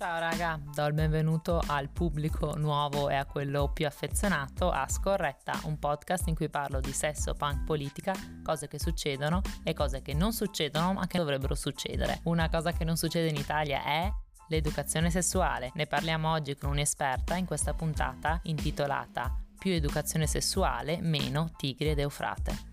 Ciao raga, do il benvenuto al pubblico nuovo e a quello più affezionato a Scorretta, un podcast in cui parlo di sesso, punk, politica, cose che succedono e cose che non succedono ma che dovrebbero succedere. Una cosa che non succede in Italia è l'educazione sessuale. Ne parliamo oggi con un'esperta in questa puntata intitolata Più educazione sessuale, meno tigri ed eufrate.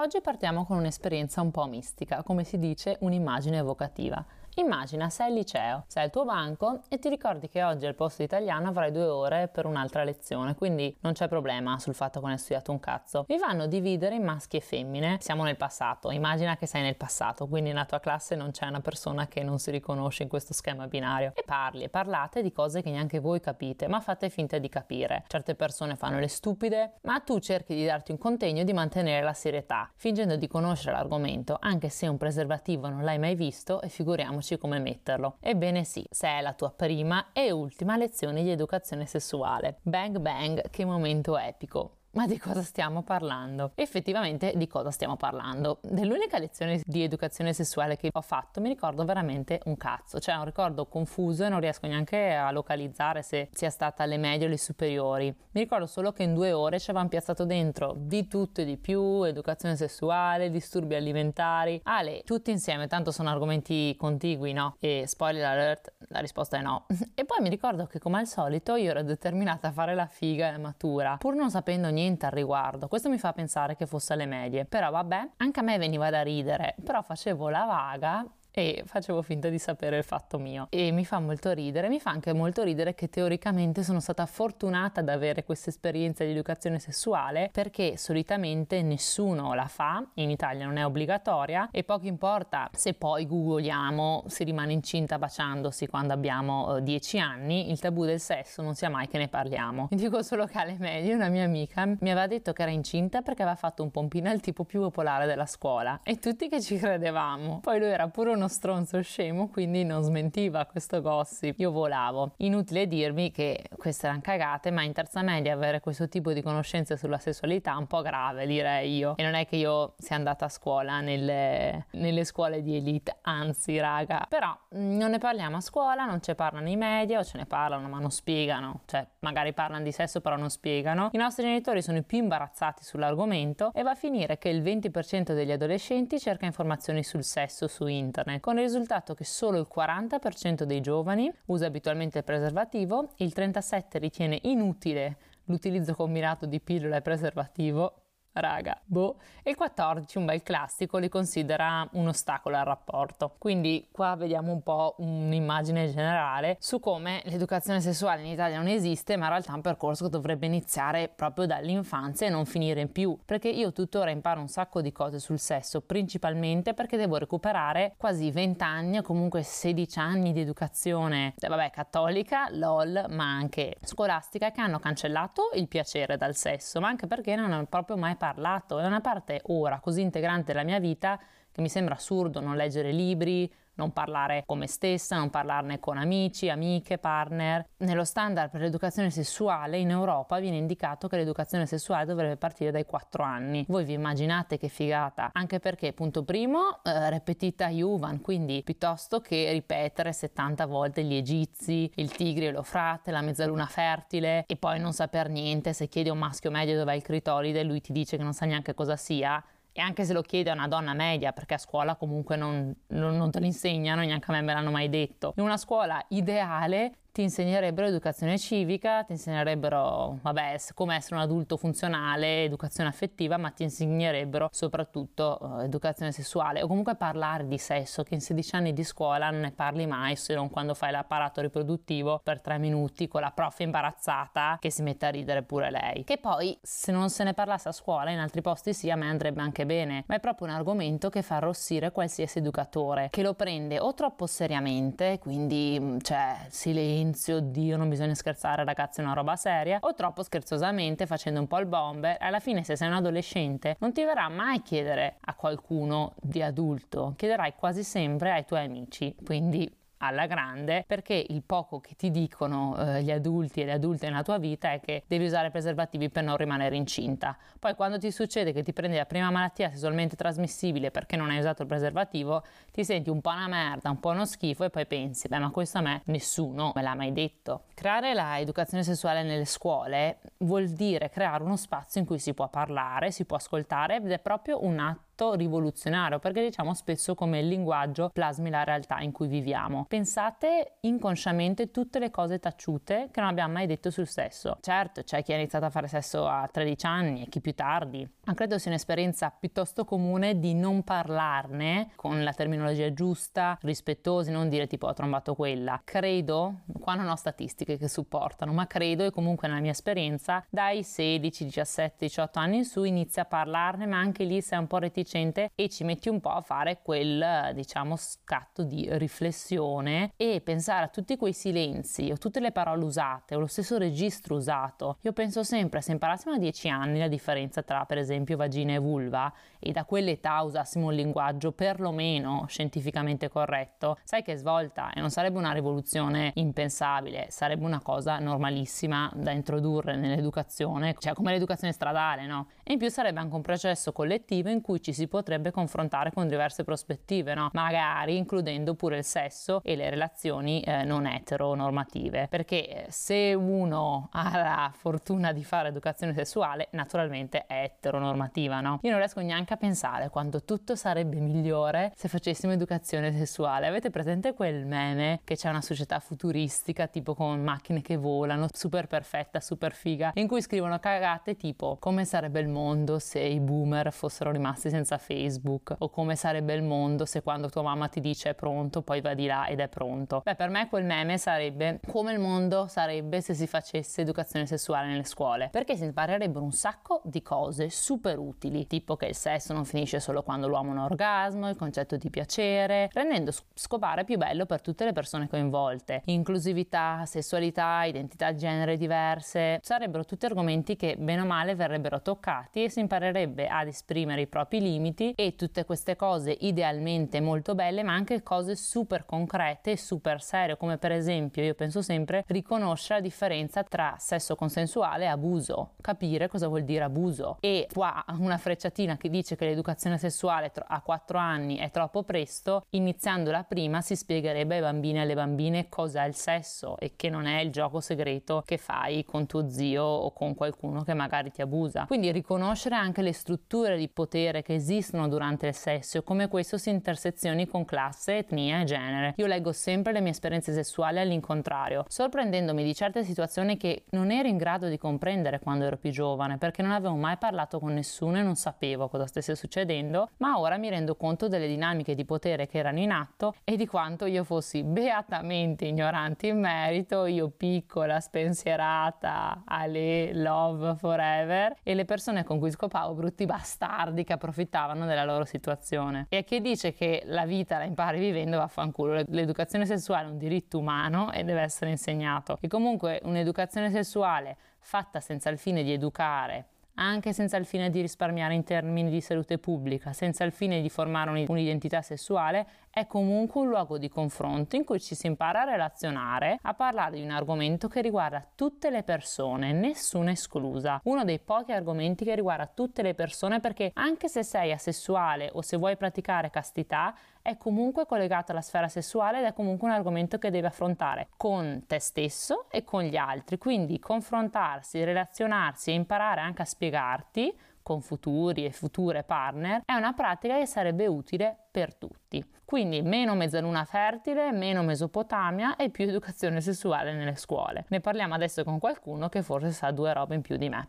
Oggi partiamo con un'esperienza un po' mistica, come si dice un'immagine evocativa. Immagina sei al liceo, sei al tuo banco e ti ricordi che oggi al posto italiano avrai due ore per un'altra lezione, quindi non c'è problema sul fatto che non hai studiato un cazzo. Vi vanno a dividere in maschi e femmine. Siamo nel passato, immagina che sei nel passato, quindi nella tua classe non c'è una persona che non si riconosce in questo schema binario. E parli e parlate di cose che neanche voi capite, ma fate finta di capire. Certe persone fanno le stupide, ma tu cerchi di darti un contegno e di mantenere la serietà, fingendo di conoscere l'argomento, anche se un preservativo non l'hai mai visto e figuriamoci figuriamoci come metterlo. Ebbene sì, se è la tua prima e ultima lezione di educazione sessuale. Bang bang, che momento epico. Ma di cosa stiamo parlando? Effettivamente di cosa stiamo parlando? Dell'unica lezione di educazione sessuale che ho fatto mi ricordo veramente un cazzo, cioè un ricordo confuso e non riesco neanche a localizzare se sia stata alle medie o alle superiori. Mi ricordo solo che in due ore ci avevamo piazzato dentro di tutto e di più, educazione sessuale, disturbi alimentari, ale, tutti insieme, tanto sono argomenti contigui, no? E spoiler alert, la risposta è no. e poi mi ricordo che come al solito io ero determinata a fare la figa e la matura, pur non sapendo niente niente al riguardo. Questo mi fa pensare che fosse alle medie. Però vabbè, anche a me veniva da ridere, però facevo la vaga e facevo finta di sapere il fatto mio. E mi fa molto ridere mi fa anche molto ridere che teoricamente sono stata fortunata ad avere questa esperienza di educazione sessuale perché solitamente nessuno la fa in Italia non è obbligatoria e poco importa se poi googliamo si rimane incinta baciandosi quando abbiamo 10 uh, anni il tabù del sesso non sia mai che ne parliamo. Mi dico solo che alle medie una mia amica mi aveva detto che era incinta perché aveva fatto un pompino al tipo più popolare della scuola e tutti che ci credevamo. Poi lui era pure un uno stronzo scemo, quindi non smentiva questo gossip. Io volavo. Inutile dirvi che queste erano cagate, ma in terza media avere questo tipo di conoscenze sulla sessualità è un po' grave, direi io. E non è che io sia andata a scuola nelle, nelle scuole di elite, anzi, raga. Però mm, non ne parliamo a scuola, non ce parlano i media o ce ne parlano, ma non spiegano. Cioè, magari parlano di sesso, però non spiegano. I nostri genitori sono i più imbarazzati sull'argomento e va a finire che il 20% degli adolescenti cerca informazioni sul sesso su internet persone, con il risultato che solo il 40% dei giovani usa abitualmente il preservativo, il 37% ritiene inutile l'utilizzo combinato di pillola e preservativo raga, boh. E il 14, un bel classico, li considera un ostacolo al rapporto. Quindi qua vediamo un po' un'immagine generale su come l'educazione sessuale in Italia non esiste, ma in realtà è un percorso che dovrebbe iniziare proprio dall'infanzia e non finire in più. Perché io tuttora imparo un sacco di cose sul sesso, principalmente perché devo recuperare quasi 20 anni o comunque 16 anni di educazione, eh, vabbè, cattolica, lol, ma anche scolastica, che hanno cancellato il piacere dal sesso, ma anche perché non hanno proprio mai parlato, è una parte ora così integrante della mia vita che mi sembra assurdo non leggere libri, non parlare con me stessa, non parlarne con amici, amiche, partner. Nello standard per l'educazione sessuale in Europa viene indicato che l'educazione sessuale dovrebbe partire dai 4 anni. Voi vi immaginate che figata? Anche perché, punto primo, eh, repetita Juvan, quindi piuttosto che ripetere 70 volte gli egizi, il tigre e lo frate, la mezzaluna fertile e poi non saper niente, se chiedi a un maschio medio dov'è il clitoride, lui ti dice che non sa neanche cosa sia e anche se lo chiede a una donna media, perché a scuola comunque non, non, non te lo insegnano, neanche a me me l'hanno mai detto. In una scuola ideale ti insegnerebbero educazione civica, ti insegnerebbero, vabbè, come essere un adulto funzionale, educazione affettiva, ma ti insegnerebbero soprattutto uh, educazione sessuale o comunque parlare di sesso, che in 16 anni di scuola non ne parli mai se non quando fai l'apparato riproduttivo per tre minuti con la prof imbarazzata che si mette a ridere pure lei. Che poi, se non se ne parlasse a scuola, in altri posti sì, a me andrebbe anche bene, ma è proprio un argomento che fa arrossire qualsiasi educatore, che lo prende o troppo seriamente, quindi, mm, cioè, silenzio silenzio, Dio non bisogna scherzare ragazzi è una roba seria, o troppo scherzosamente facendo un po' il bomber, alla fine se sei un adolescente non ti verrà mai chiedere a qualcuno di adulto, chiederai quasi sempre ai tuoi amici, quindi alla grande perché il poco che ti dicono eh, gli adulti e le adulte nella tua vita è che devi usare preservativi per non rimanere incinta. Poi quando ti succede che ti prendi la prima malattia sessualmente trasmissibile perché non hai usato il preservativo, ti senti un po' una merda, un po' uno schifo e poi pensi, beh ma questo a me nessuno me l'ha mai detto. Creare la educazione sessuale nelle scuole vuol dire creare uno spazio in cui si può parlare, si può ascoltare ed è proprio un atto atto rivoluzionario perché diciamo spesso come il linguaggio plasmi la realtà in cui viviamo. Pensate inconsciamente tutte le cose taciute che non abbiamo mai detto sul sesso. Certo, c'è chi ha iniziato a fare sesso a 13 anni e chi più tardi, ma credo sia un'esperienza piuttosto comune di non parlarne con la terminologia giusta, rispettosi, non dire tipo ho trombato quella. Credo, qua non ho statistiche che supportano, ma credo e comunque nella mia esperienza dai 16, 17, 18 anni in su inizia a parlarne, ma anche lì sei un po' reticente sufficiente e ci metti un po' a fare quel diciamo scatto di riflessione e pensare a tutti quei silenzi o tutte le parole usate o lo stesso registro usato. Io penso sempre se imparassimo a 10 anni la differenza tra per esempio vagina e vulva e da quell'età usassimo un linguaggio perlomeno scientificamente corretto, sai che svolta e non sarebbe una rivoluzione impensabile, sarebbe una cosa normalissima da introdurre nell'educazione, cioè come l'educazione stradale, no? E in più sarebbe anche un processo collettivo in cui ci si potrebbe confrontare con diverse prospettive, no? Magari includendo pure il sesso e le relazioni eh, non eteronormative, perché eh, se uno ha la fortuna di fare educazione sessuale, naturalmente è eteronormativa, no? Io non riesco neanche a pensare quanto tutto sarebbe migliore se facessimo educazione sessuale. Avete presente quel meme che c'è una società futuristica tipo con macchine che volano, super perfetta, super figa, in cui scrivono cagate tipo come sarebbe il mondo se i boomer fossero rimasti senza Facebook o come sarebbe il mondo se quando tua mamma ti dice è pronto poi va di là ed è pronto. Beh, per me quel meme sarebbe come il mondo sarebbe se si facesse educazione sessuale nelle scuole, perché si imparerebbero un sacco di cose super utili, tipo che il sesso non finisce solo quando l'uomo ha un orgasmo, il concetto di piacere, rendendo scopare più bello per tutte le persone coinvolte. Inclusività, sessualità, identità di genere diverse, sarebbero tutti argomenti che bene o male verrebbero toccati e si imparerebbe ad esprimere i propri limiti e tutte queste cose idealmente molto belle ma anche cose super concrete e super serie come per esempio io penso sempre riconoscere la differenza tra sesso consensuale e abuso. Capire cosa vuol dire abuso. E qua una frecciatina che dice che l'educazione sessuale a 4 anni è troppo presto iniziandola prima si spiegherebbe ai bambini e alle bambine cosa è il sesso e che non è il gioco segreto che fai con tuo zio o con qualcuno che magari ti abusa. Quindi riconoscere conoscere anche le strutture di potere che esistono durante il sesso e come questo si intersezioni con classe, etnia e genere. Io leggo sempre le mie esperienze sessuali all'incontrario, sorprendendomi di certe situazioni che non ero in grado di comprendere quando ero più giovane, perché non avevo mai parlato con nessuno e non sapevo cosa stesse succedendo, ma ora mi rendo conto delle dinamiche di potere che erano in atto e di quanto io fossi beatamente ignorante in merito, io piccola, spensierata, Ale, love forever, e le persone con cui scopavo brutti bastardi che approfittavano della loro situazione. E chi dice che la vita la impari vivendo vaffanculo. L'educazione sessuale è un diritto umano e deve essere insegnato. E comunque un'educazione sessuale fatta senza il fine di educare anche senza il fine di risparmiare in termini di salute pubblica, senza il fine di formare un'identità sessuale, è comunque un luogo di confronto in cui ci si impara a relazionare, a parlare di un argomento che riguarda tutte le persone, nessuna esclusa. Uno dei pochi argomenti che riguarda tutte le persone perché anche se sei asessuale o se vuoi praticare castità, è comunque collegato alla sfera sessuale ed è comunque un argomento che devi affrontare con te stesso e con gli altri. Quindi confrontarsi, relazionarsi e imparare anche a spiegarti con futuri e future partner è una pratica che sarebbe utile per tutti. Quindi meno mezzaluna fertile, meno Mesopotamia e più educazione sessuale nelle scuole. Ne parliamo adesso con qualcuno che forse sa due robe in più di me.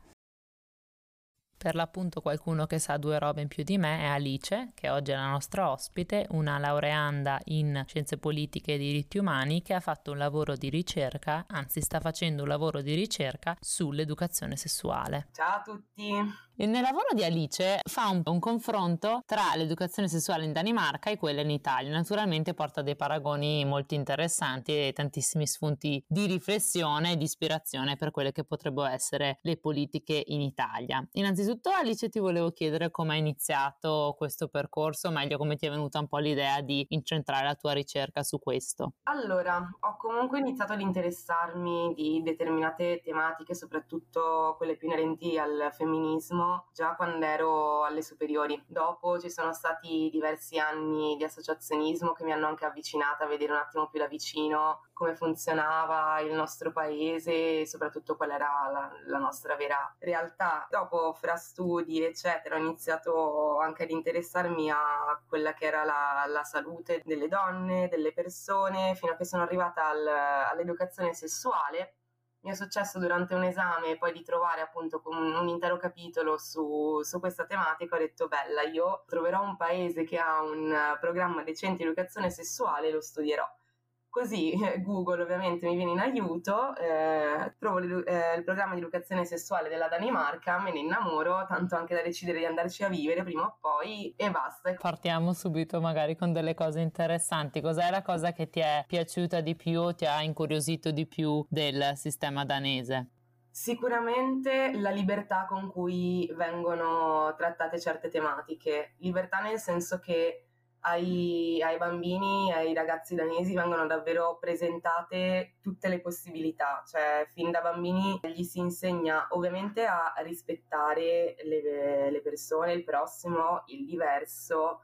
Per l'appunto qualcuno che sa due robe in più di me è Alice, che oggi è la nostra ospite, una laureanda in scienze politiche e diritti umani che ha fatto un lavoro di ricerca, anzi sta facendo un lavoro di ricerca sull'educazione sessuale. Ciao a tutti! Nel lavoro di Alice fa un, un, confronto tra l'educazione sessuale in Danimarca e quella in Italia. Naturalmente porta dei paragoni molto interessanti e tantissimi spunti di riflessione e di ispirazione per quelle che potrebbero essere le politiche in Italia. Innanzitutto Innanzitutto Alice ti volevo chiedere come hai iniziato questo percorso, meglio come ti è venuta un po' l'idea di incentrare la tua ricerca su questo. Allora, ho comunque iniziato ad interessarmi di determinate tematiche, soprattutto quelle più inerenti al femminismo, già quando ero alle superiori. Dopo ci sono stati diversi anni di associazionismo che mi hanno anche avvicinata a vedere un attimo più da vicino come funzionava il nostro paese e soprattutto qual era la, la nostra vera realtà. Dopo, fra studi, eccetera, ho iniziato anche ad interessarmi a quella che era la, la salute delle donne, delle persone, fino a che sono arrivata al, all'educazione sessuale mi è successo durante un esame poi di trovare appunto un, un intero capitolo su, su, questa tematica, ho detto bella, io troverò un paese che ha un programma decente di educazione sessuale e lo studierò. Così Google ovviamente mi viene in aiuto, eh, trovo eh, il programma di educazione sessuale della Danimarca, me ne innamoro, tanto anche da decidere di andarci a vivere prima o poi e basta. Partiamo subito magari con delle cose interessanti. Cos'è la cosa che ti è piaciuta di più o ti ha incuriosito di più del sistema danese? Sicuramente la libertà con cui vengono trattate certe tematiche. Libertà nel senso che ai, ai, bambini, ai ragazzi danesi vengono davvero presentate tutte le possibilità, cioè fin da bambini gli si insegna ovviamente a rispettare le, le persone, il prossimo, il diverso,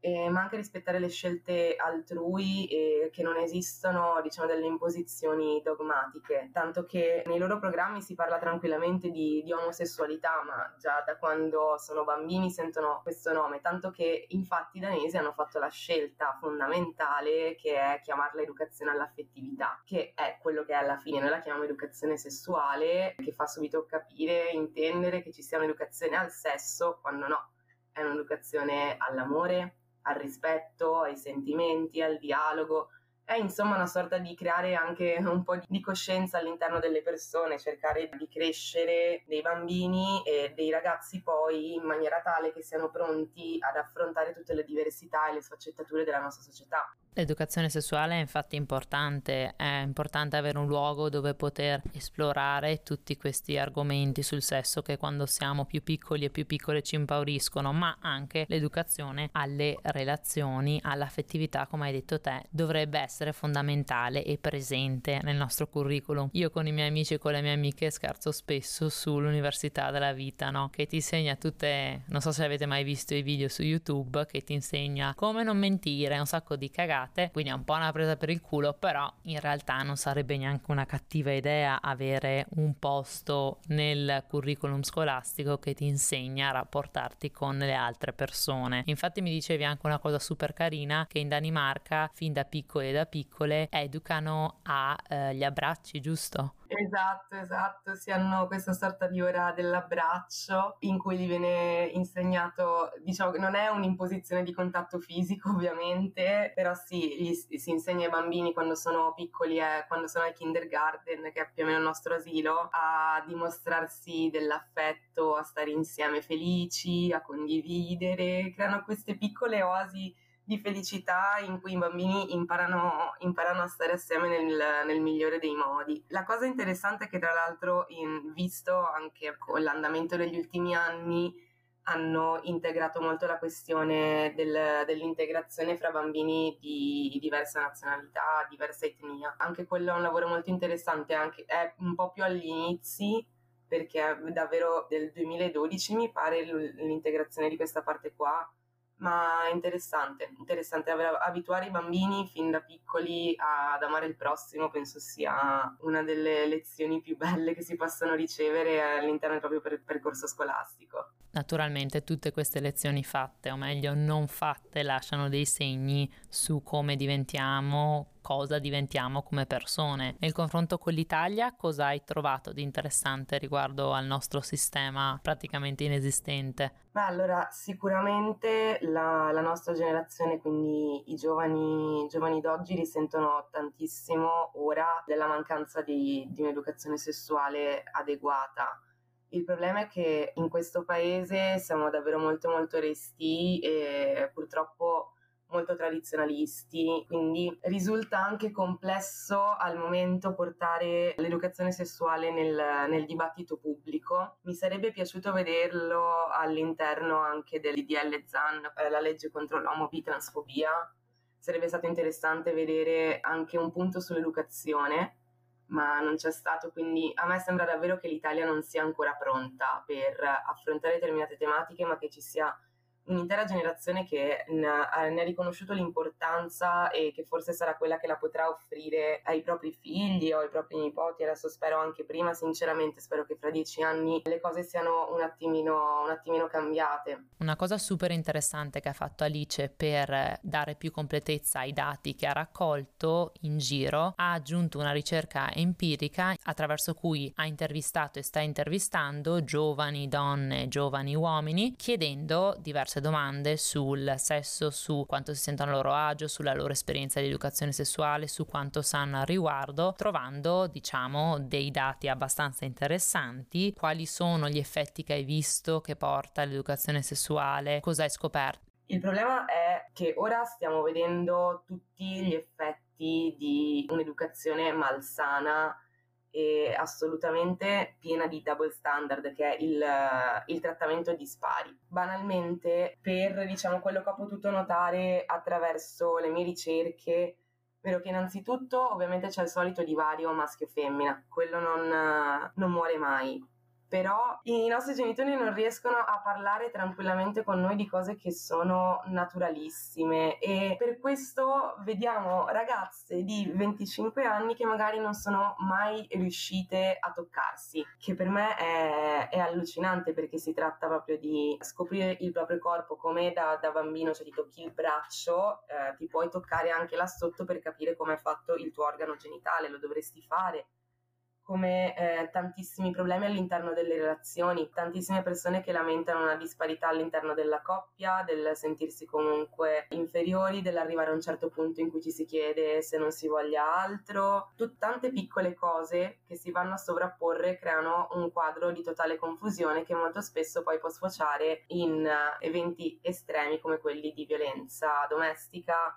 eh, ma anche rispettare le scelte altrui e che non esistono, diciamo, delle imposizioni dogmatiche, tanto che nei loro programmi si parla tranquillamente di, di, omosessualità, ma già da quando sono bambini sentono questo nome, tanto che infatti i danesi hanno fatto la scelta fondamentale che è chiamarla educazione all'affettività, che è quello che è alla fine, noi la chiamiamo educazione sessuale, che fa subito capire, intendere che ci sia un'educazione al sesso, quando no, è un'educazione all'amore, al rispetto, ai sentimenti, al dialogo. È insomma una sorta di creare anche un po' di coscienza all'interno delle persone, cercare di crescere dei bambini e dei ragazzi poi in maniera tale che siano pronti ad affrontare tutte le diversità e le sfaccettature della nostra società. L'educazione sessuale è infatti importante, è importante avere un luogo dove poter esplorare tutti questi argomenti sul sesso che quando siamo più piccoli e più piccole ci impauriscono, ma anche l'educazione alle relazioni, all'affettività, come hai detto te, dovrebbe essere fondamentale e presente nel nostro curriculum. Io con i miei amici e con le mie amiche scherzo spesso sull'università della vita, no? Che ti insegna tutte, non so se avete mai visto i video su YouTube, che ti insegna come non mentire, un sacco di cagate pagate, quindi è un po' una presa per il culo, però in realtà non sarebbe neanche una cattiva idea avere un posto nel curriculum scolastico che ti insegna a rapportarti con le altre persone. Infatti mi dicevi anche una cosa super carina che in Danimarca fin da piccoli e da piccole educano agli eh, abbracci, giusto? Esatto, esatto, si hanno questa sorta di ora dell'abbraccio in cui gli viene insegnato, diciamo che non è un'imposizione di contatto fisico ovviamente, però sì, gli, si insegna ai bambini quando sono piccoli e quando sono al kindergarten, che è più o meno il nostro asilo, a dimostrarsi dell'affetto, a stare insieme felici, a condividere, creano queste piccole oasi di felicità in cui i bambini imparano, imparano a stare assieme nel, nel, migliore dei modi. La cosa interessante è che tra l'altro, in, visto anche con l'andamento degli ultimi anni, hanno integrato molto la questione del, dell'integrazione fra bambini di diversa nazionalità, diversa etnia. Anche quello è un lavoro molto interessante, anche, è un po' più agli inizi, perché davvero del 2012 mi pare l'integrazione di questa parte qua ma interessante, interessante abituare i bambini fin da piccoli ad amare il prossimo, penso sia una delle lezioni più belle che si possano ricevere all'interno del proprio percorso scolastico. Naturalmente tutte queste lezioni fatte, o meglio non fatte, lasciano dei segni su come diventiamo, cosa diventiamo come persone. Nel confronto con l'Italia, cosa hai trovato di interessante riguardo al nostro sistema praticamente inesistente? Beh, allora, sicuramente la, la nostra generazione, quindi i giovani, giovani d'oggi, risentono tantissimo ora della mancanza di, di un'educazione sessuale adeguata il problema è che in questo paese siamo davvero molto molto resti e purtroppo molto tradizionalisti, quindi risulta anche complesso al momento portare l'educazione sessuale nel, nel dibattito pubblico. Mi sarebbe piaciuto vederlo all'interno anche dell'IDL ZAN, eh, la legge contro l'omobitransfobia. Sarebbe stato interessante vedere anche un punto sull'educazione ma non c'è stato, quindi a me sembra davvero che l'Italia non sia ancora pronta per affrontare determinate tematiche, ma che ci sia un'intera generazione che ne ha riconosciuto l'importanza e che forse sarà quella che la potrà offrire ai propri figli o ai propri nipoti. Adesso spero anche prima, sinceramente, spero che fra dieci anni le cose siano un attimino, un attimino cambiate. Una cosa super interessante che ha fatto Alice per dare più completezza ai dati che ha raccolto in giro, ha aggiunto una ricerca empirica attraverso cui ha intervistato e sta intervistando giovani donne, giovani uomini, chiedendo diverse diverse domande sul sesso, su quanto si sentono a loro agio, sulla loro esperienza di educazione sessuale, su quanto sanno al riguardo, trovando, diciamo, dei dati abbastanza interessanti. Quali sono gli effetti che hai visto che porta l'educazione sessuale? Cosa hai scoperto? Il problema è che ora stiamo vedendo tutti gli effetti di un'educazione malsana e assolutamente piena di double standard, che è il, il trattamento dispari. Banalmente, per diciamo, quello che ho potuto notare attraverso le mie ricerche, vedo che innanzitutto ovviamente c'è il solito divario maschio-femmina, quello non, non muore mai però i nostri genitori non riescono a parlare tranquillamente con noi di cose che sono naturalissime e per questo vediamo ragazze di 25 anni che magari non sono mai riuscite a toccarsi, che per me è, è allucinante perché si tratta proprio di scoprire il proprio corpo come da, da bambino, cioè ti tocchi il braccio, eh, ti puoi toccare anche là sotto per capire come è fatto il tuo organo genitale, lo dovresti fare come eh, tantissimi problemi all'interno delle relazioni, tantissime persone che lamentano una disparità all'interno della coppia, del sentirsi comunque inferiori, dell'arrivare a un certo punto in cui ci si chiede se non si voglia altro, Tut- tante piccole cose che si vanno a sovrapporre creano un quadro di totale confusione che molto spesso poi può sfociare in uh, eventi estremi come quelli di violenza domestica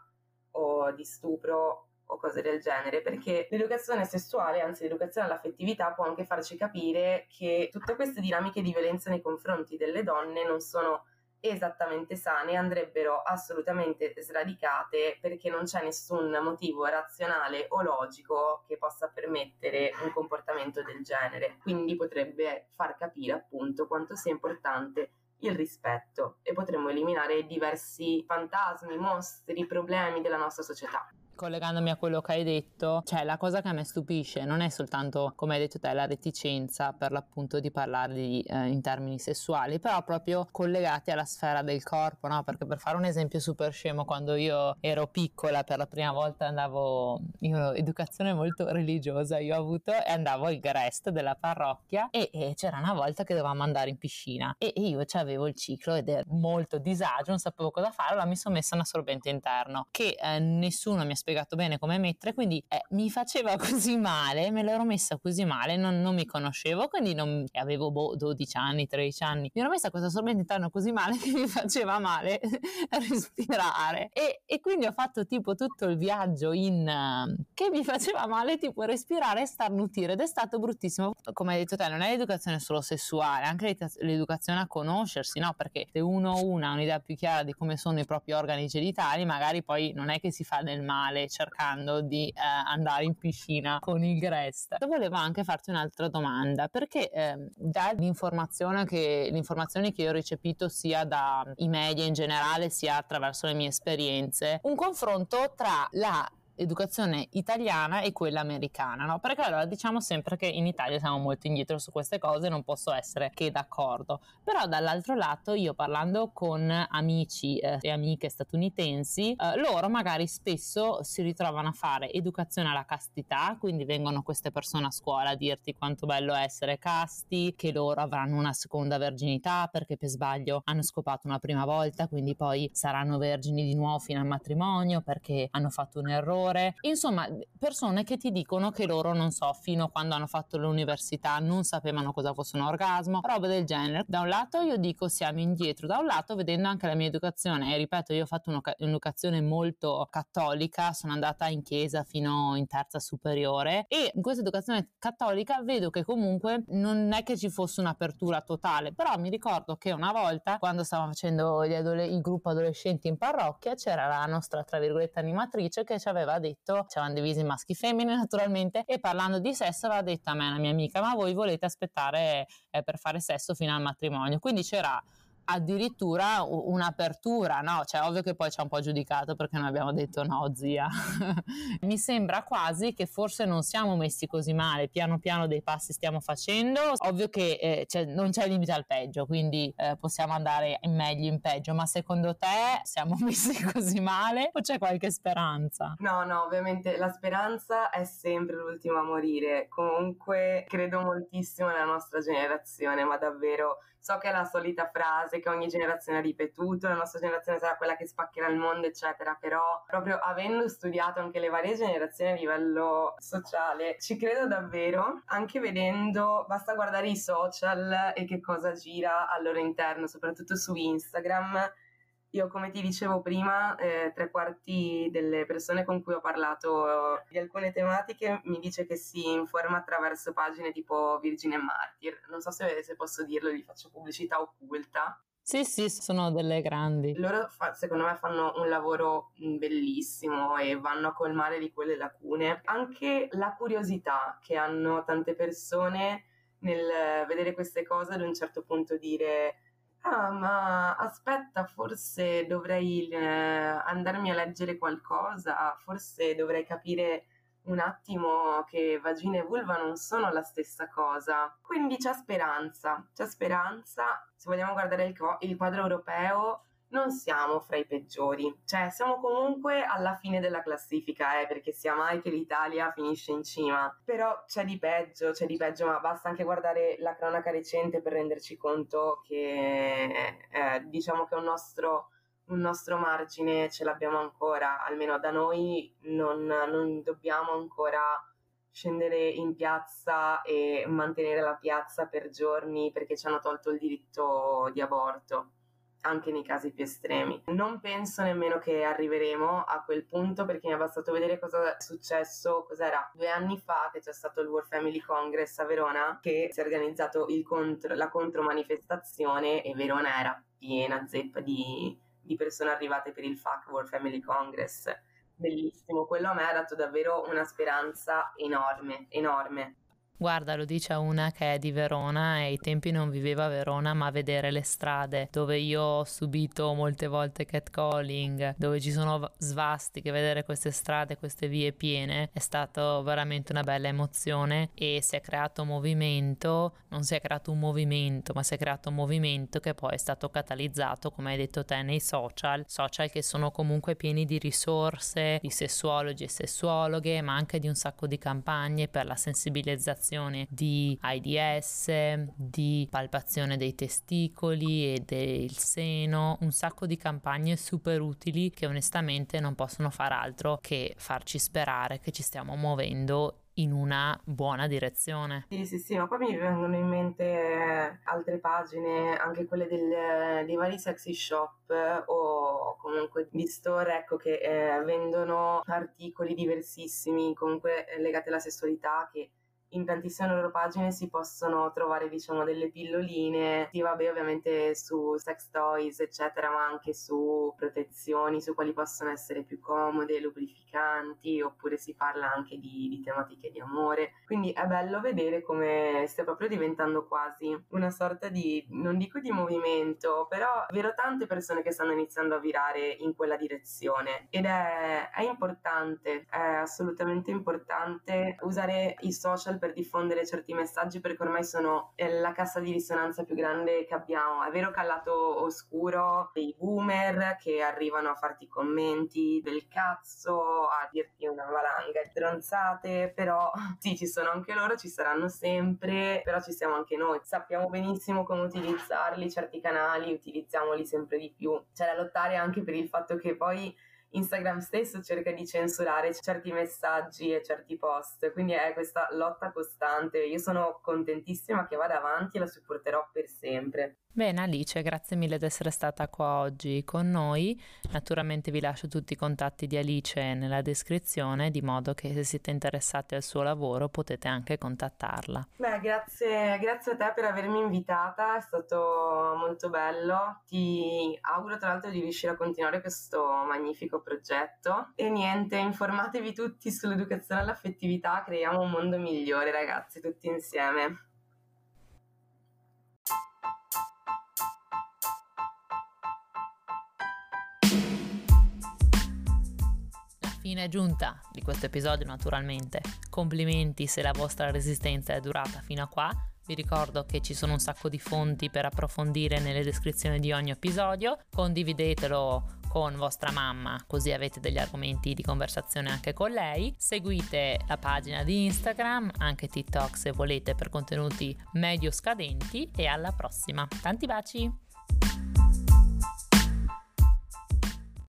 o di stupro o cose del genere, perché l'educazione sessuale, anzi l'educazione all'affettività può anche farci capire che tutte queste dinamiche di violenza nei confronti delle donne non sono esattamente sane, andrebbero assolutamente sradicate perché non c'è nessun motivo razionale o logico che possa permettere un comportamento del genere. Quindi potrebbe far capire appunto quanto sia importante il rispetto e potremmo eliminare diversi fantasmi, mostri, problemi della nostra società collegandomi a quello che hai detto, cioè la cosa che a me stupisce non è soltanto, come hai detto te, la reticenza per l'appunto di parlare di, eh, in termini sessuali, però proprio collegati alla sfera del corpo, no? Perché per fare un esempio super scemo, quando io ero piccola per la prima volta andavo in un'educazione molto religiosa, io ho avuto e andavo al Grest della parrocchia e, e c'era una volta che dovevamo andare in piscina e, e io avevo il ciclo ed ero molto disagio, non sapevo cosa fare, allora mi sono messa un assorbente interno che eh, nessuno mi aspettava spiegato bene come mettere, quindi eh, mi faceva così male, me l'ero messa così male, non, non mi conoscevo, quindi non, avevo boh, 12 anni, 13 anni, mi ero messa questo assorbente interno così male che mi faceva male respirare e, e, quindi ho fatto tipo tutto il viaggio in uh, che mi faceva male tipo respirare e starnutire ed è stato bruttissimo. Come hai detto te, non è l'educazione solo sessuale, anche l'educazione a conoscersi, no? Perché se uno ha un'idea più chiara di come sono i propri organi genitali, magari poi non è che si fa del male male cercando di eh, andare in piscina con il Grest. Volevo anche farti un'altra domanda, perché eh, dall'informazione che, le informazioni che io ho recepito sia dai media in generale sia attraverso le mie esperienze, un confronto tra la educazione italiana e quella americana, no? Perché allora diciamo sempre che in Italia siamo molto indietro su queste cose, non posso essere che d'accordo. Però dall'altro lato io parlando con amici eh, e amiche statunitensi, eh, loro magari spesso si ritrovano a fare educazione alla castità, quindi vengono queste persone a scuola a dirti quanto bello essere casti, che loro avranno una seconda verginità perché per sbaglio hanno scopato una prima volta, quindi poi saranno vergini di nuovo fino al matrimonio perché hanno fatto un errore superiore, insomma persone che ti dicono che loro non so fino a quando hanno fatto l'università non sapevano cosa fosse un orgasmo, roba del genere. Da un lato io dico siamo indietro, da un lato vedendo anche la mia educazione, e ripeto io ho fatto un'educazione molto cattolica, sono andata in chiesa fino in terza superiore e in questa educazione cattolica vedo che comunque non è che ci fosse un'apertura totale, però mi ricordo che una volta quando stavamo facendo il gruppo adolescenti in parrocchia c'era la nostra tra virgolette animatrice che ci aveva detto, ci avevano divisi maschi e femmine naturalmente e parlando di sesso aveva detto a me, la mia amica, ma voi volete aspettare eh, per fare sesso fino al matrimonio, quindi c'era addirittura un'apertura, no? Cioè, ovvio che poi ci ha un po' giudicato perché non abbiamo detto no, zia. Mi sembra quasi che forse non siamo messi così male, piano piano dei passi stiamo facendo. Ovvio che eh, cioè, non c'è limite al peggio, quindi eh, possiamo andare in meglio in peggio, ma secondo te siamo messi così male o c'è qualche speranza? No, no, ovviamente la speranza è sempre l'ultima a morire. Comunque credo moltissimo nella nostra generazione, ma davvero So che è la solita frase che ogni generazione ha ripetuto, la nostra generazione sarà quella che spaccherà il mondo, eccetera, però proprio avendo studiato anche le varie generazioni a livello sociale, ci credo davvero, anche vedendo, basta guardare i social e che cosa gira al loro interno, soprattutto su Instagram io, come ti dicevo prima, eh, tre quarti delle persone con cui ho parlato di alcune tematiche mi dice che si informa attraverso pagine tipo Virgin e Martyr. Non so se, se posso dirlo, gli faccio pubblicità occulta. Sì, sì, sono delle grandi. Loro fa, secondo me fanno un lavoro mm, bellissimo e vanno a colmare di quelle lacune. Anche la curiosità che hanno tante persone nel vedere queste cose ad un certo punto dire Ah, ma aspetta, forse dovrei eh, andarmi a leggere qualcosa, forse dovrei capire un attimo che vagina e vulva non sono la stessa cosa. Quindi c'è speranza, c'è speranza. Se vogliamo guardare il, il quadro europeo, non siamo fra i peggiori, cioè siamo comunque alla fine della classifica, eh, perché sia mai che l'Italia finisce in cima, però c'è di peggio, c'è di peggio, ma basta anche guardare la cronaca recente per renderci conto che eh, diciamo che un nostro, un nostro margine ce l'abbiamo ancora, almeno da noi non, non dobbiamo ancora scendere in piazza e mantenere la piazza per giorni perché ci hanno tolto il diritto di aborto anche nei casi più estremi. Non penso nemmeno che arriveremo a quel punto perché mi è bastato vedere cosa è successo, cos'era due anni fa che c'è stato il World Family Congress a Verona che si è organizzato contro, la contromanifestazione e Verona era piena zeppa di, di persone arrivate per il FAC World Family Congress. Bellissimo, quello a me ha dato davvero una speranza enorme, enorme. Guarda, lo dice a una che è di Verona e ai tempi non viveva a Verona, ma vedere le strade dove io ho subito molte volte catcalling, dove ci sono svastiche, vedere queste strade, queste vie piene, è stato veramente una bella emozione e si è creato movimento, non si è creato un movimento, ma si è creato un movimento che poi è stato catalizzato, come hai detto te, nei social, social che sono comunque pieni di risorse, di sessuologi e sessuologhe, ma anche di un sacco di campagne per la sensibilizzazione palpazione di AIDS, di palpazione dei testicoli e del seno, un sacco di campagne super utili che onestamente non possono far altro che farci sperare che ci stiamo muovendo in una buona direzione. Sì, sì, sì, ma poi mi vengono in mente altre pagine, anche quelle del, dei vari sexy shop o comunque di store, ecco, che eh, vendono articoli diversissimi, comunque legati alla sessualità che in tantissime loro pagine si possono trovare diciamo delle pilloline. Sì vabbè ovviamente su sex toys eccetera ma anche su protezioni su quali possono essere più comode lubrificanti oppure si parla anche di, di tematiche di amore. Quindi è bello vedere come stia proprio diventando quasi una sorta di non dico di movimento però vedo tante persone che stanno iniziando a virare in quella direzione. Ed è, è importante è assolutamente importante usare i social per diffondere certi messaggi perché ormai sono la cassa di risonanza più grande che abbiamo. È vero che al lato oscuro dei boomer che arrivano a farti commenti del cazzo, a dirti una valanga di stronzate, però sì, ci sono anche loro, ci saranno sempre, però ci siamo anche noi. Sappiamo benissimo come utilizzarli, certi canali, utilizziamoli sempre di più. C'è da lottare anche per il fatto che poi Instagram stesso cerca di censurare certi messaggi e certi post, quindi è questa lotta costante. Io sono contentissima che vada avanti e la supporterò per sempre. Bene Alice, grazie mille di essere stata qua oggi con noi. Naturalmente vi lascio tutti i contatti di Alice nella descrizione, di modo che se siete interessati al suo lavoro potete anche contattarla. Beh, grazie, grazie a te per avermi invitata, è stato molto bello. Ti auguro tra l'altro di riuscire a continuare questo magnifico progetto. E niente, informatevi tutti sull'educazione all'affettività, creiamo un mondo migliore ragazzi, tutti insieme. fine è giunta di questo episodio naturalmente. Complimenti se la vostra resistenza è durata fino a qua. Vi ricordo che ci sono un sacco di fonti per approfondire nelle descrizioni di ogni episodio. Condividetelo con vostra mamma, così avete degli argomenti di conversazione anche con lei. Seguite la pagina di Instagram, anche TikTok se volete per contenuti medio scadenti e alla prossima. Tanti baci!